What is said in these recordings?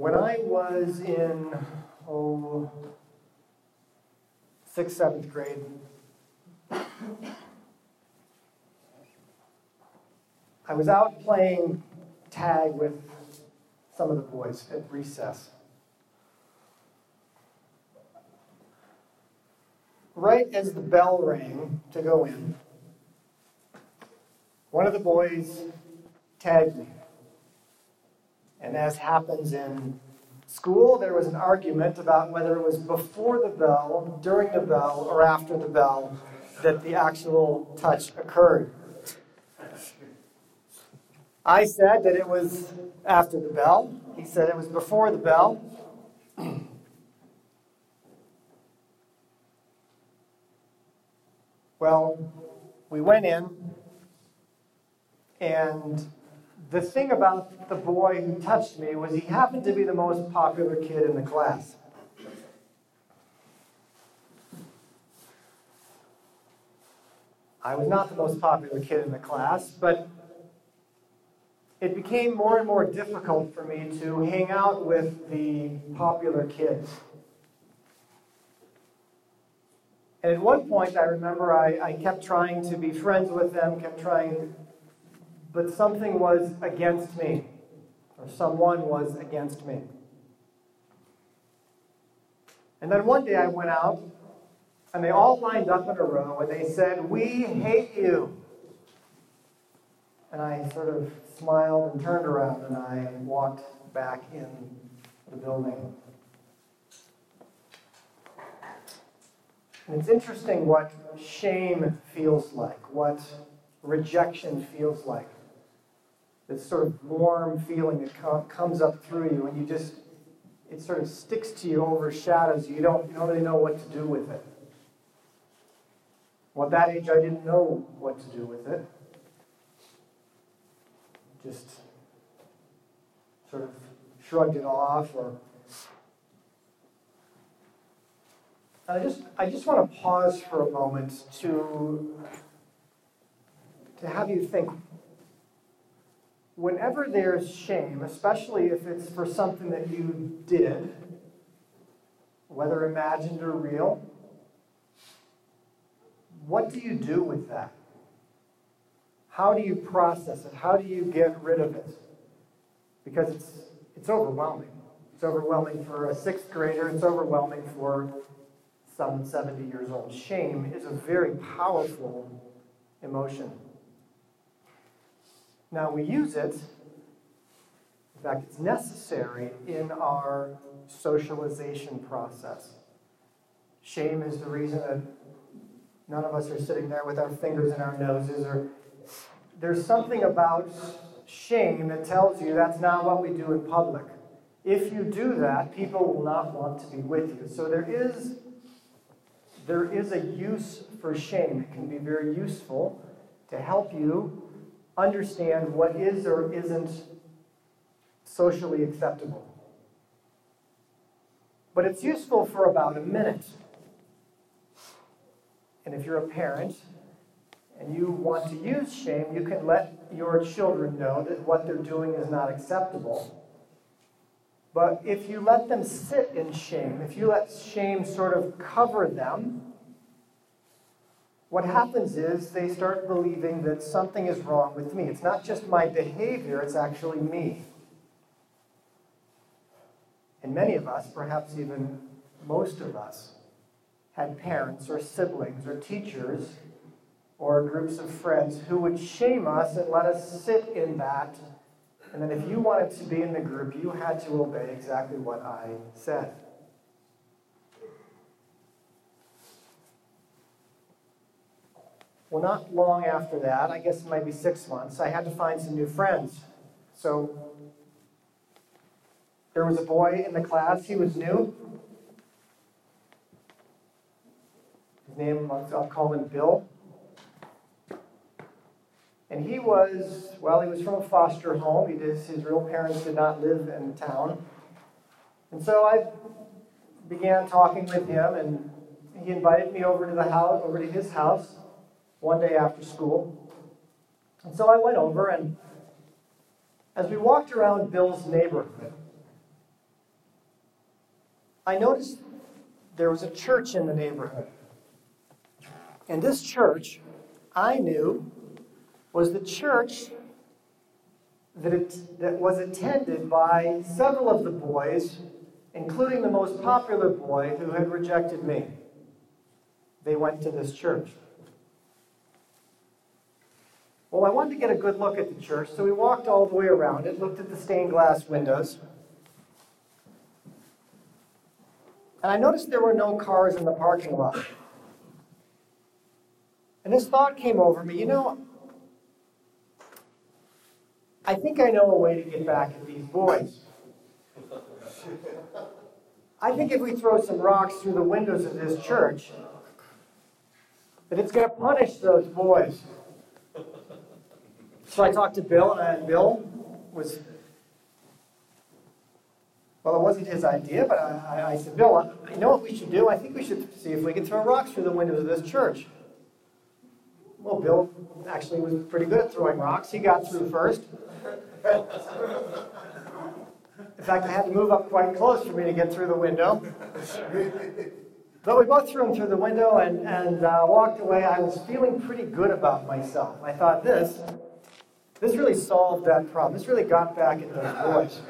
When I was in, oh, sixth, seventh grade, I was out playing tag with some of the boys at recess. Right as the bell rang to go in, one of the boys tagged me. And as happens in school, there was an argument about whether it was before the bell, during the bell, or after the bell that the actual touch occurred. I said that it was after the bell. He said it was before the bell. well, we went in, and the thing about the boy who touched me was he happened to be the most popular kid in the class. I was not the most popular kid in the class, but it became more and more difficult for me to hang out with the popular kids. And at one point, I remember I, I kept trying to be friends with them, kept trying but something was against me, or someone was against me. And then one day I went out, and they all lined up in a row, and they said, We hate you. And I sort of smiled and turned around, and I walked back in the building. And it's interesting what shame feels like, what rejection feels like this sort of warm feeling that com- comes up through you, and you just, it sort of sticks to you, overshadows you. You don't, you don't really know what to do with it. Well, at that age, I didn't know what to do with it. Just sort of shrugged it off or I just I just want to pause for a moment to to have you think whenever there's shame, especially if it's for something that you did, whether imagined or real, what do you do with that? How do you process it? How do you get rid of it? Because it's, it's overwhelming. It's overwhelming for a sixth grader, it's overwhelming for someone 70 years old. Shame is a very powerful emotion. Now we use it, in fact, it's necessary in our socialization process. Shame is the reason that none of us are sitting there with our fingers in our noses, or there's something about shame that tells you that's not what we do in public. If you do that, people will not want to be with you. So there is there is a use for shame. It can be very useful to help you understand what is or isn't socially acceptable. But it's useful for about a minute. And if you're a parent and you want to use shame, you can let your children know that what they're doing is not acceptable. But if you let them sit in shame, if you let shame sort of cover them, what happens is they start believing that something is wrong with me. It's not just my behavior, it's actually me. And many of us, perhaps even most of us, had parents or siblings or teachers or groups of friends who would shame us and let us sit in that. And then if you wanted to be in the group, you had to obey exactly what I said. Well, not long after that, I guess it might be six months, I had to find some new friends. So there was a boy in the class, he was new. His name, I'll call him Bill. And he was, well, he was from a foster home. He did, his real parents did not live in town. And so I began talking with him, and he invited me over to the house, over to his house one day after school. And so I went over, and as we walked around Bill's neighborhood, I noticed there was a church in the neighborhood. And this church, I knew, was the church that, it, that was attended by several of the boys, including the most popular boy who had rejected me. They went to this church. Well, I wanted to get a good look at the church, so we walked all the way around it, looked at the stained glass windows. And I noticed there were no cars in the parking lot. And this thought came over me you know, I think I know a way to get back at these boys. I think if we throw some rocks through the windows of this church, that it's going to punish those boys. So I talked to Bill, and Bill was, well, it wasn't his idea, but I, I said, Bill, I know what we should do? I think we should see if we can throw rocks through the windows of this church. Well, Bill actually was pretty good at throwing rocks. He got through first. In fact, I had to move up quite close for me to get through the window. But we both threw them through the window and, and uh, walked away. I was feeling pretty good about myself. I thought, this, this really solved that problem. This really got back at those boys.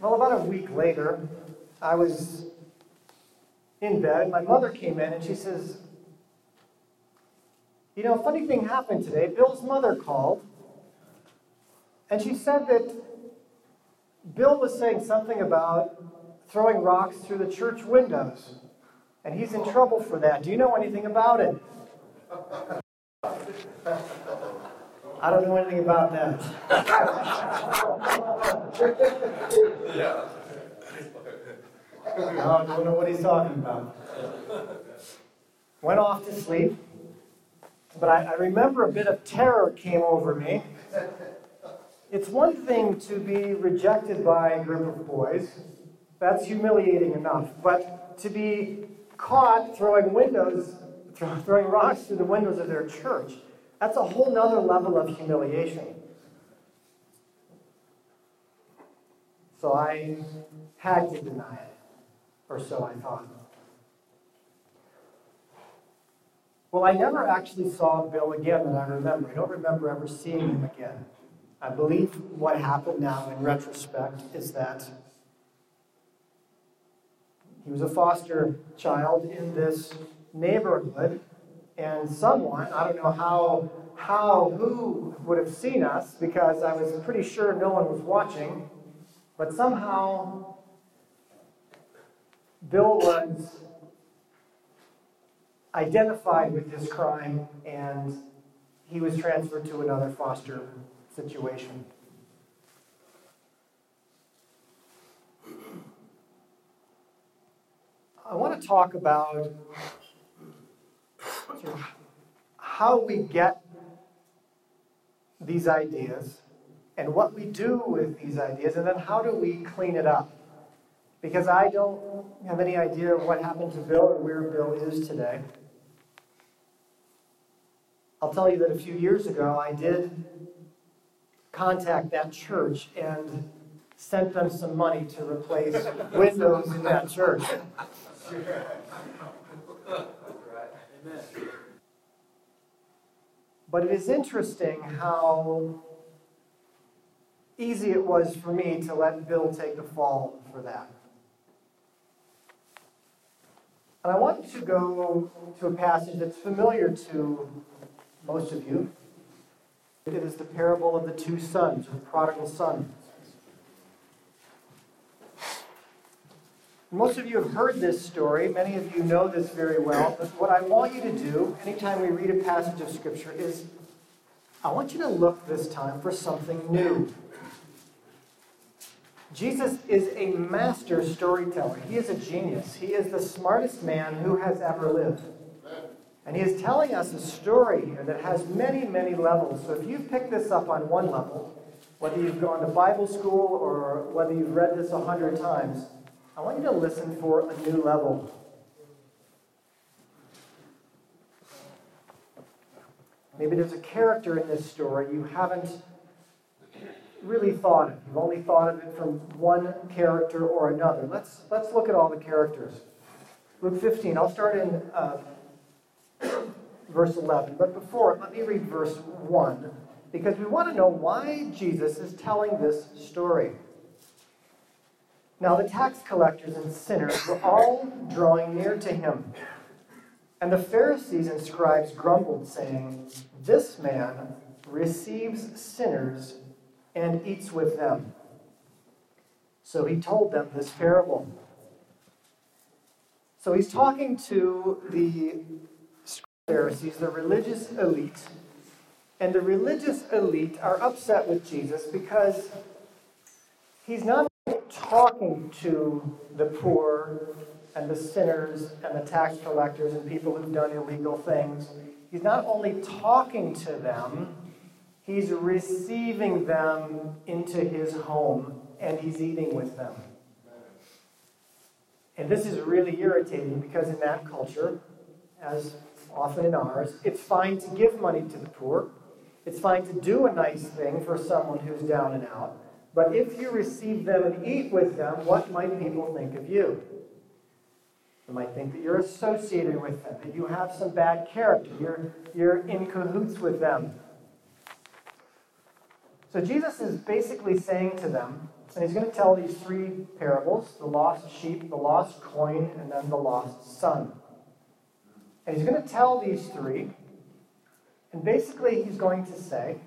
well, about a week later, I was in bed. My mother came in and she says, You know, funny thing happened today. Bill's mother called and she said that Bill was saying something about throwing rocks through the church windows. And he's in trouble for that. Do you know anything about it? I don't know anything about that. yeah. I don't know what he's talking about. Went off to sleep, but I, I remember a bit of terror came over me. It's one thing to be rejected by a group of boys. That's humiliating enough. But to be caught throwing windows, throwing rocks through the windows of their church, that's a whole nother level of humiliation. So I had to deny it, or so I thought. Well, I never actually saw Bill again that I remember. I don't remember ever seeing him again. I believe what happened now in retrospect is that he was a foster child in this neighborhood, and someone, I don't know how, how, who would have seen us because I was pretty sure no one was watching, but somehow Bill was identified with this crime and he was transferred to another foster situation. I want to talk about how we get these ideas and what we do with these ideas, and then how do we clean it up. Because I don't have any idea of what happened to Bill or where Bill is today. I'll tell you that a few years ago I did contact that church and sent them some money to replace windows in that church. But it is interesting how easy it was for me to let Bill take the fall for that. And I want to go to a passage that's familiar to most of you. It is the parable of the two sons, the prodigal son. Most of you have heard this story. Many of you know this very well. But what I want you to do, anytime we read a passage of Scripture, is I want you to look this time for something new. Jesus is a master storyteller. He is a genius. He is the smartest man who has ever lived. And he is telling us a story here that has many, many levels. So if you pick this up on one level, whether you've gone to Bible school or whether you've read this a hundred times, I want you to listen for a new level. Maybe there's a character in this story you haven't really thought of. You've only thought of it from one character or another. Let's, let's look at all the characters. Luke 15, I'll start in uh, verse 11. But before, let me read verse 1 because we want to know why Jesus is telling this story. Now, the tax collectors and sinners were all drawing near to him. And the Pharisees and scribes grumbled, saying, This man receives sinners and eats with them. So he told them this parable. So he's talking to the Pharisees, the religious elite. And the religious elite are upset with Jesus because he's not talking to the poor and the sinners and the tax collectors and people who've done illegal things. He's not only talking to them, he's receiving them into his home and he's eating with them. And this is really irritating because in that culture, as often in ours, it's fine to give money to the poor. It's fine to do a nice thing for someone who's down and out. But if you receive them and eat with them, what might people think of you? They might think that you're associated with them, that you have some bad character, you're, you're in cahoots with them. So Jesus is basically saying to them, and he's going to tell these three parables the lost sheep, the lost coin, and then the lost son. And he's going to tell these three, and basically he's going to say,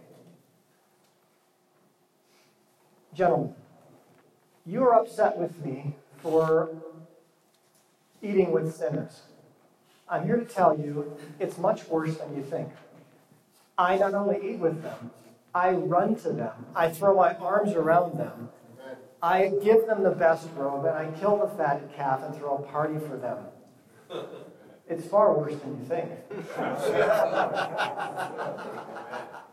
Gentlemen, you are upset with me for eating with sinners. I'm here to tell you it's much worse than you think. I not only eat with them, I run to them. I throw my arms around them. I give them the best robe, and I kill the fatted calf and throw a party for them. It's far worse than you think.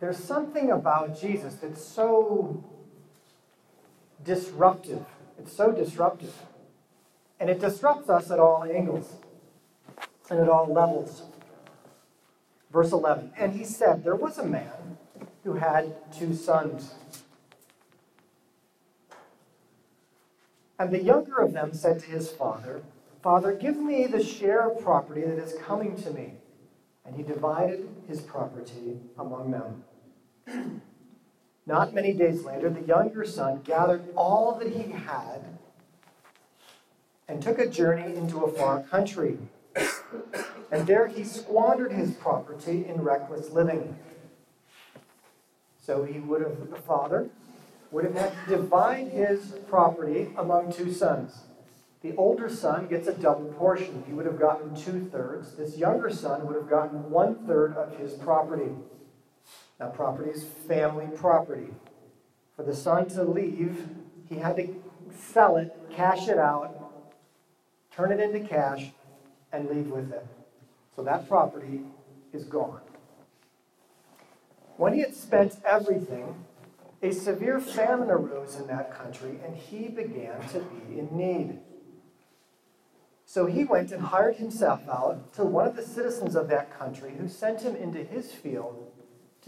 There's something about Jesus that's so disruptive. It's so disruptive. And it disrupts us at all angles and at all levels. Verse 11 And he said, There was a man who had two sons. And the younger of them said to his father, Father, give me the share of property that is coming to me. And he divided his property among them. Not many days later, the younger son gathered all that he had and took a journey into a far country. And there he squandered his property in reckless living. So he would have, the father would have had to divide his property among two sons. The older son gets a double portion. He would have gotten two thirds. This younger son would have gotten one third of his property. Now, property is family property. For the son to leave, he had to sell it, cash it out, turn it into cash, and leave with it. So that property is gone. When he had spent everything, a severe famine arose in that country, and he began to be in need. So he went and hired himself out to one of the citizens of that country, who sent him into his field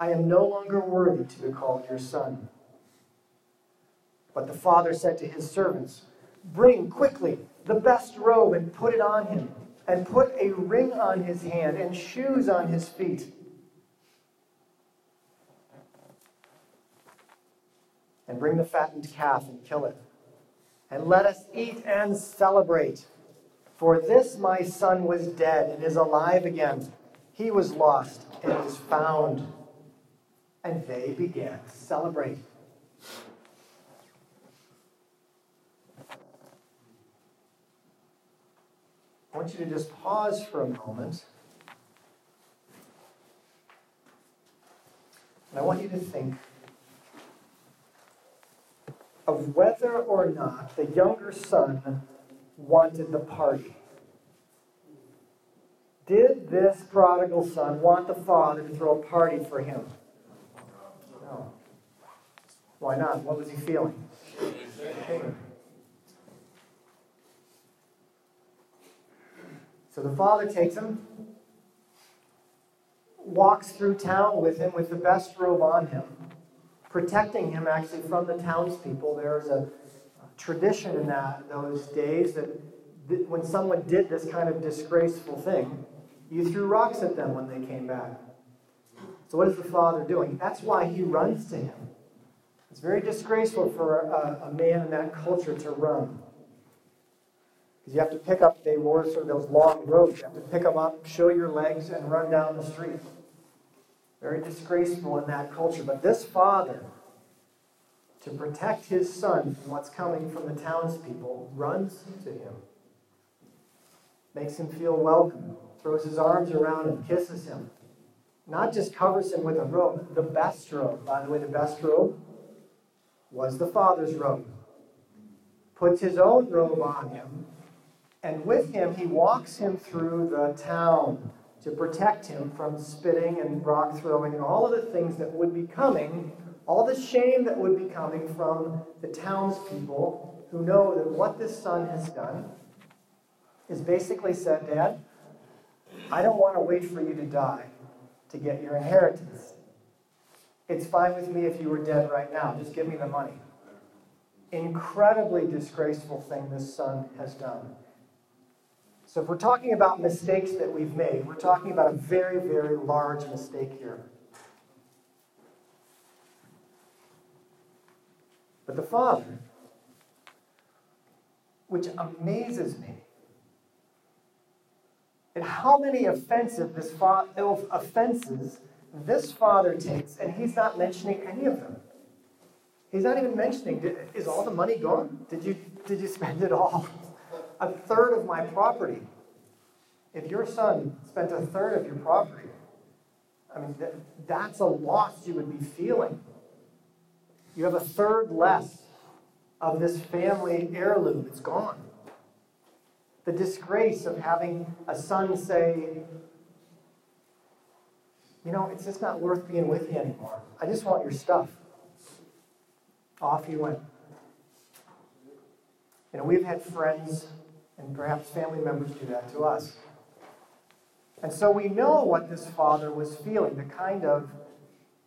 I am no longer worthy to be called your son. But the father said to his servants, Bring quickly the best robe and put it on him, and put a ring on his hand and shoes on his feet and bring the fattened calf and kill it. And let us eat and celebrate. For this my son was dead and is alive again. He was lost and is found. And they began to celebrate. I want you to just pause for a moment. And I want you to think of whether or not the younger son wanted the party. Did this prodigal son want the father to throw a party for him? Why not? What was he feeling? So the father takes him, walks through town with him with the best robe on him, protecting him actually from the townspeople. There's a tradition in that those days that when someone did this kind of disgraceful thing, you threw rocks at them when they came back. So what is the father doing? That's why he runs to him. It's very disgraceful for a, a man in that culture to run. Because you have to pick up, they wore sort of those long robes. You have to pick them up, show your legs, and run down the street. Very disgraceful in that culture. But this father, to protect his son from what's coming from the townspeople, runs to him, makes him feel welcome, throws his arms around him, kisses him. Not just covers him with a robe, the best robe. By the way, the best robe was the father's robe. Puts his own robe on him, and with him he walks him through the town to protect him from spitting and rock throwing and all of the things that would be coming, all the shame that would be coming from the townspeople who know that what this son has done is basically said, Dad, I don't want to wait for you to die to get your inheritance. It's fine with me if you were dead right now. Just give me the money. Incredibly disgraceful thing this son has done. So, if we're talking about mistakes that we've made, we're talking about a very, very large mistake here. But the Father, which amazes me, and how many offensive this fa- offenses this father takes, and he's not mentioning any of them. He's not even mentioning, is all the money gone? Did you, did you spend it all? a third of my property. If your son spent a third of your property, I mean, that, that's a loss you would be feeling. You have a third less of this family heirloom. It's gone. The disgrace of having a son say, you know, it's just not worth being with you anymore. I just want your stuff. Off he went. You know, we've had friends and perhaps family members do that to us. And so we know what this father was feeling, the kind of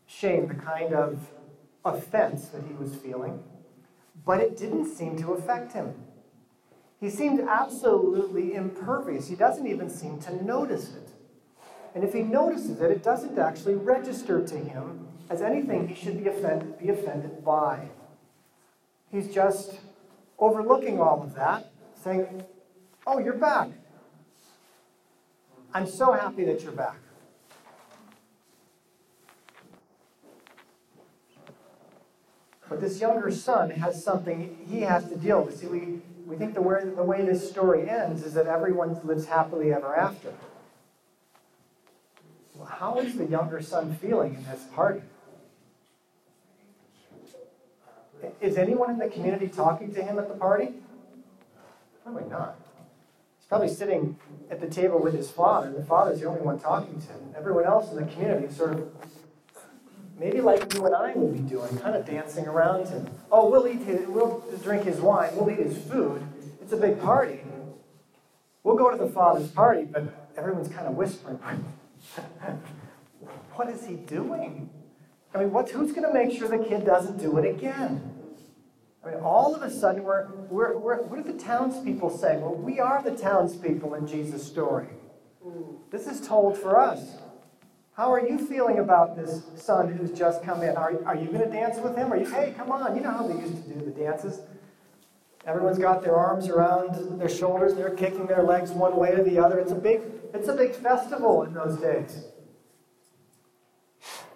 shame, the kind of offense that he was feeling, but it didn't seem to affect him. He seemed absolutely impervious. He doesn't even seem to notice it. And if he notices it, it doesn't actually register to him as anything he should be offended, be offended by. He's just overlooking all of that, saying, Oh, you're back. I'm so happy that you're back. But this younger son has something he has to deal with. See, we, we think the way, the way this story ends is that everyone lives happily ever after. How is the younger son feeling in this party? Is anyone in the community talking to him at the party? Probably not. He's probably sitting at the table with his father, and the father's the only one talking to him. Everyone else in the community is sort of maybe like you and I would be doing, kind of dancing around him. Oh, we'll eat his, we'll drink his wine, we'll eat his food. It's a big party. We'll go to the father's party, but everyone's kind of whispering. what is he doing? I mean, what's, who's going to make sure the kid doesn't do it again? I mean, all of a sudden, we're, we're, we're, what are the townspeople saying? Well, we are the townspeople in Jesus' story. This is told for us. How are you feeling about this son who's just come in? Are, are you going to dance with him? Are you, hey, come on, you know how they used to do the dances? Everyone's got their arms around their shoulders, they're kicking their legs one way or the other. It's a big, it's a big festival in those days.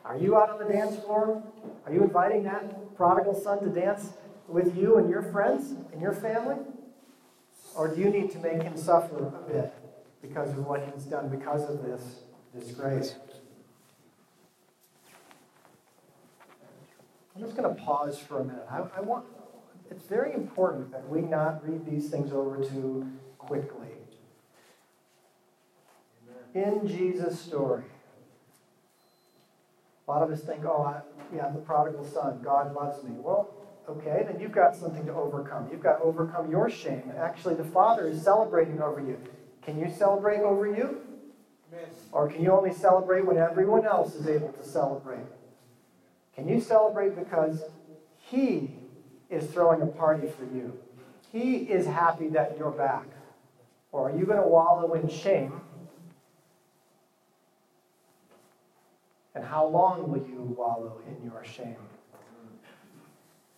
Are you out on the dance floor? Are you inviting that prodigal son to dance with you and your friends and your family? Or do you need to make him suffer a bit because of what he's done, because of this disgrace? I'm just going to pause for a minute. I, I, want, it's very important that we not read these things over too quickly. In Jesus' story, a lot of us think, oh, I, yeah, I'm the prodigal son. God loves me. Well, okay, then you've got something to overcome. You've got to overcome your shame. Actually, the Father is celebrating over you. Can you celebrate over you? Or can you only celebrate when everyone else is able to celebrate? Can you celebrate because He is throwing a party for you? He is happy that you're back. Or are you going to wallow in shame? And how long will you wallow in your shame?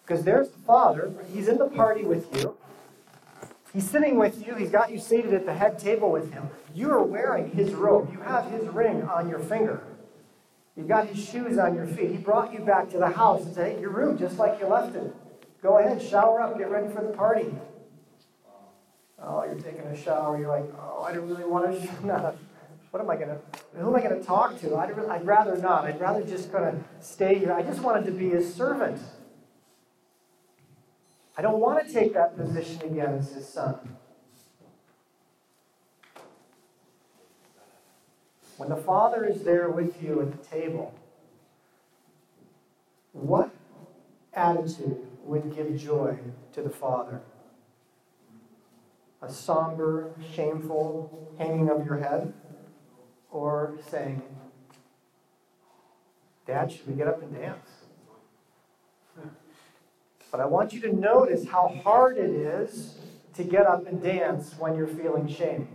Because there's the Father, He's in the party with you. He's sitting with you. He's got you seated at the head table with him. You are wearing his robe. You have his ring on your finger. You've got his shoes on your feet. He brought you back to the house and said, hey, your room just like you left it. Go ahead, shower up, get ready for the party. Oh, you're taking a shower. You're like, oh, I don't really want to. What am I to, who am I to talk to? I'd, I'd rather not. I'd rather just kind of stay here. I just wanted to be his servant. I don't want to take that position again as his son. When the Father is there with you at the table, what attitude would give joy to the Father? A somber, shameful hanging of your head? Or saying, Dad, should we get up and dance? But I want you to notice how hard it is to get up and dance when you're feeling shame.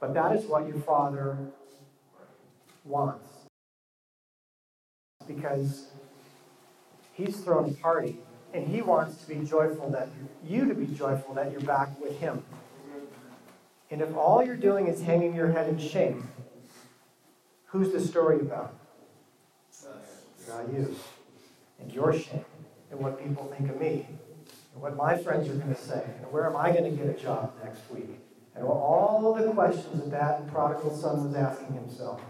But that is what your Father wants. Because He's thrown a party, and He wants to be joyful that you to be joyful that you're back with Him. And if all you're doing is hanging your head in shame, who's the story about? About you. And your shame, and what people think of me, and what my friends are going to say, and where am I going to get a job next week? And all the questions that that prodigal son was asking himself.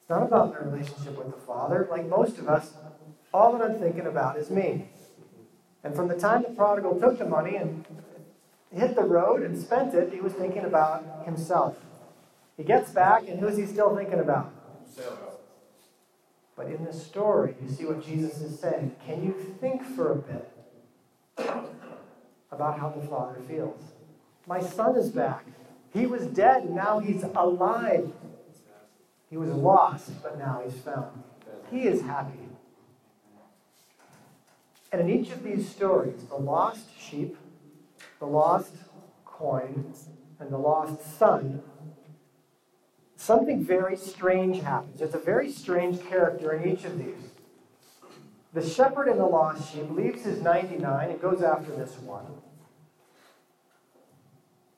It's not about my relationship with the Father. Like most of us, all that I'm thinking about is me. And from the time the prodigal took the money and hit the road and spent it, he was thinking about himself. He gets back, and who's he still thinking about? But in this story, you see what Jesus is saying. Can you think for a bit about how the Father feels? My son is back. He was dead, and now he's alive. He was lost, but now he's found. He is happy. And in each of these stories, the lost sheep, the lost coin, and the lost son, something very strange happens. There's a very strange character in each of these. The shepherd and the lost sheep leaves his 99 and goes after this one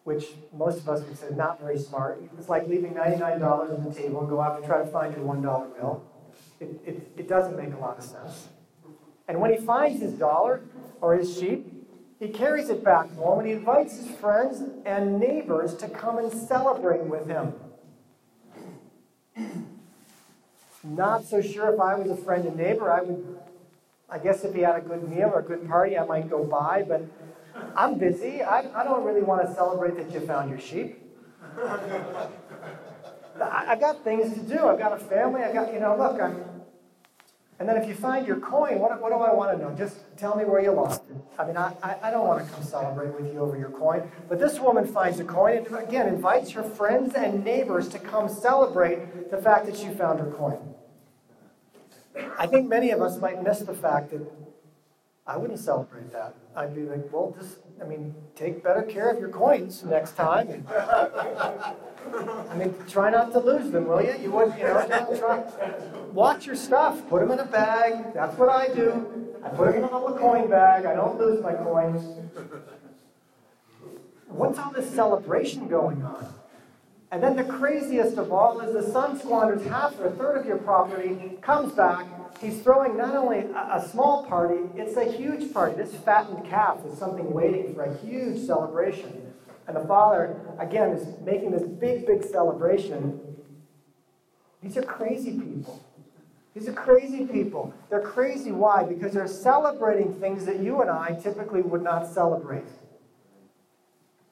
which most of us would say not very smart. It's like leaving $99 on the table and go out and try to find your $1 bill. It, it, it doesn't make a lot of sense. And when he finds his dollar or his sheep, he carries it back home and he invites his friends and neighbors to come and celebrate with him. Not so sure if I was a friend and neighbor, I would, I guess if he had a good meal or a good party, I might go by, but I'm busy. I, I don't really want to celebrate that you found your sheep. I, have got things to do. I've got a family. I got, you know, look, I'm. And then if you find your coin, what, what do I want to know? Just tell me where you lost it. I mean, I, I don't want to come celebrate with you over your coin. But this woman finds a coin and, again, invites her friends and neighbors to come celebrate the fact that she found her coin. I think many of us might miss the fact that I wouldn't celebrate that. I'd be like, well, just, I mean, take better care of your coins next time. I mean, try not to lose them, will you? You would, you know, try. Watch your stuff. Put them in a bag. That's what I do. I put them in a little coin bag. I don't lose my coins. What's all this celebration going on? And then the craziest of all is the son squanders half or a third of your property, comes back, he's throwing not only a, a, small party, it's a huge party. This fattened calf is something waiting for a huge celebration. And the father, again, is making this big, big celebration. These are crazy people. These are crazy people. They're crazy. Why? Because they're celebrating things that you and I typically would not celebrate.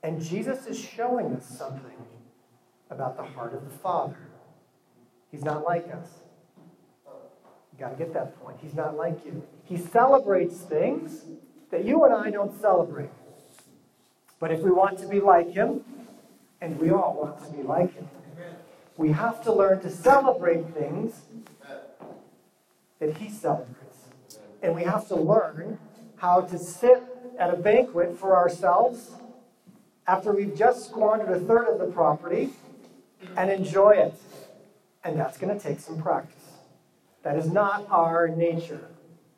And Jesus is showing us something about the heart of the Father. He's not like us. You got to get that point. He's not like you. He celebrates things that you and I don't celebrate. But if we want to be like him, and we all want to be like him, we have to learn to celebrate things that he celebrates. And we have to learn how to sit at a banquet for ourselves after we've just squandered a third of the property and enjoy it. And that's going to take some practice. That is not our nature.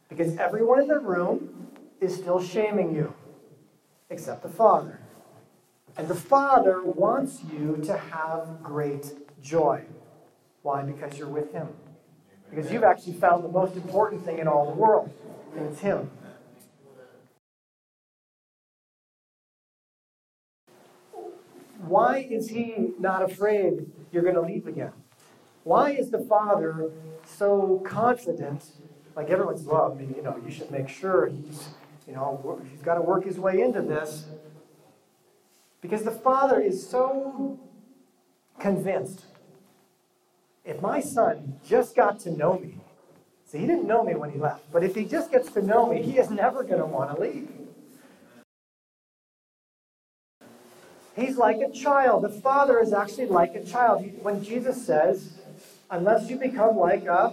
Because everyone in the room is still shaming you, except the Father. And the Father wants you to have great joy. Why? Because you're with Him. Because you've actually found the most important thing in all the world, and it's Him. Why is He not afraid you're going to leave again? Why is the Father so confident? Like everyone's, well, I mean, you know, you should make sure he's, you know, he's got to work his way into this. Because the Father is so convinced. If my son just got to know me, see, he didn't know me when he left, but if he just gets to know me, he is never going to want to leave. He's like a child. The Father is actually like a child. When Jesus says, unless you become like a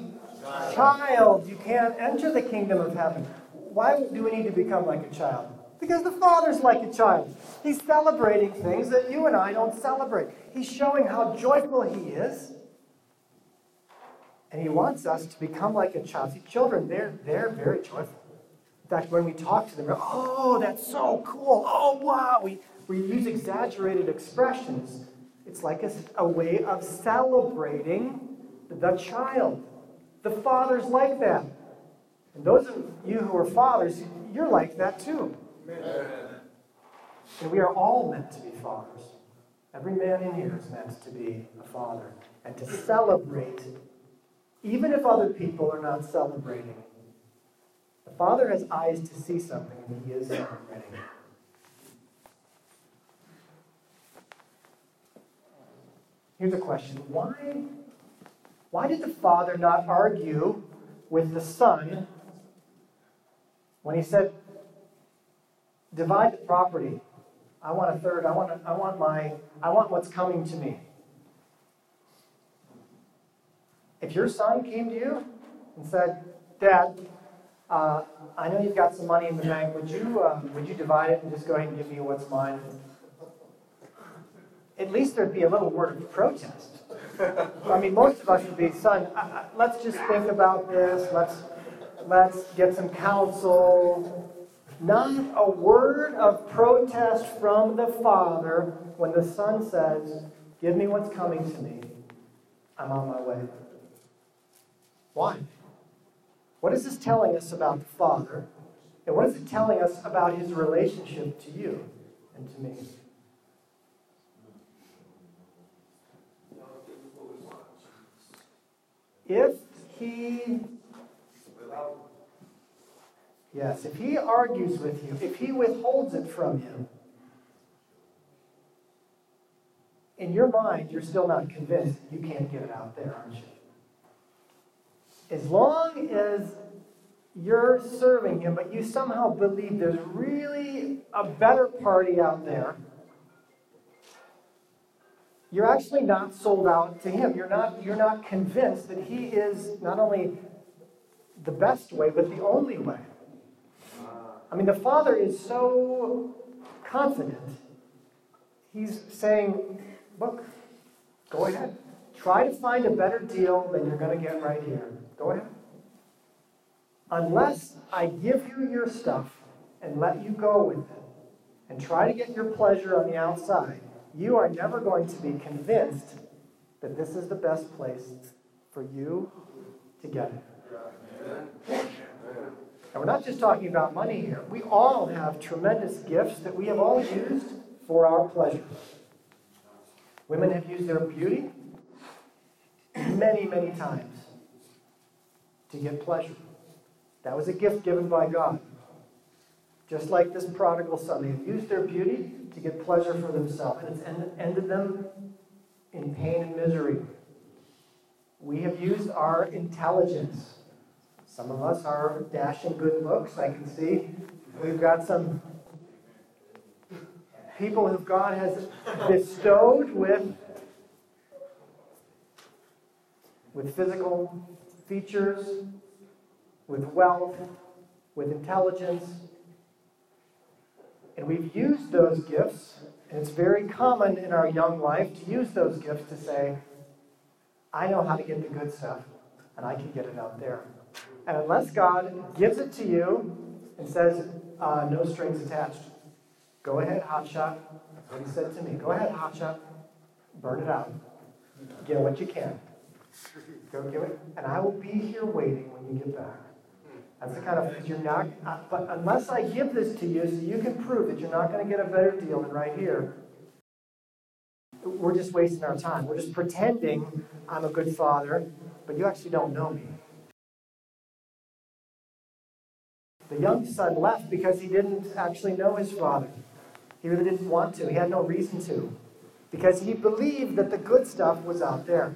child, you can't enter the kingdom of heaven. Why do we need to become like a child? Because the Father's like a child. He's celebrating things that you and I don't celebrate. He's showing how joyful He is. And He wants us to become like a child. See, children, they're, they're very joyful. In fact, when we talk to them, oh, that's so cool. Oh, wow. We, we use exaggerated expressions. It's like a, a way of celebrating the child. The father's like that. And those of you who are fathers, you're like that too. And we are all meant to be fathers. Every man in here is meant to be a father and to celebrate, even if other people are not celebrating. The father has eyes to see something, and he is celebrating. Here's a question Why why did the father not argue with the son when he said, divide the property? I want a third. I want, I want my, I want what's coming to me. If your son came to you and said, Dad, uh, I know you've got some money in the bank. Would you, uh, would you divide it and just go ahead and give me what's mine? At least there'd be a little word of protest. I mean, most of us would be, son, let's just think about this. Let's, let's get some counsel. Not a word of protest from the father when the son says, Give me what's coming to me. I'm on my way. Why? What is this telling us about the father? And what is it telling us about his relationship to you and to me? if he yes if he argues with you if he withholds it from you in your mind you're still not convinced you can't get it out there aren't you as long as you're serving him but you somehow believe there's really a better party out there you're actually not sold out to him. You're not, you're not convinced that he is not only the best way, but the only way. I mean, the father is so confident. He's saying, Look, go ahead. Try to find a better deal than you're going to get right here. Go ahead. Unless I give you your stuff and let you go with it and try to get your pleasure on the outside, you are never going to be convinced that this is the best place for you to get it. And we're not just talking about money here. We all have tremendous gifts that we have all used for our pleasure. Women have used their beauty many, many times to get pleasure. That was a gift given by God. Just like this prodigal son, they have used their beauty to get pleasure for themselves, and it's ended them in pain and misery. We have used our intelligence. Some of us are dashing good looks. I can see we've got some people who God has bestowed with, with physical features, with wealth, with intelligence. And we've used those gifts, and it's very common in our young life to use those gifts to say, I know how to get the good stuff, and I can get it out there. And unless God gives it to you and says, uh, no strings attached, go ahead, hotshot. That's what he said to me. Go ahead, hotshot. Burn it out. Get what you can. Go give it. And I will be here waiting when you get back. That's the kind of, you're not, uh, but unless I give this to you so you can prove that you're not going to get a better deal than right here, we're just wasting our time. We're just pretending I'm a good father, but you actually don't know me. The young son left because he didn't actually know his father. He really didn't want to. He had no reason to. Because he believed that the good stuff was out there.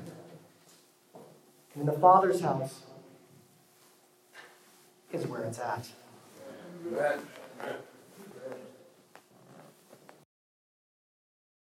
In the father's house is where it's at.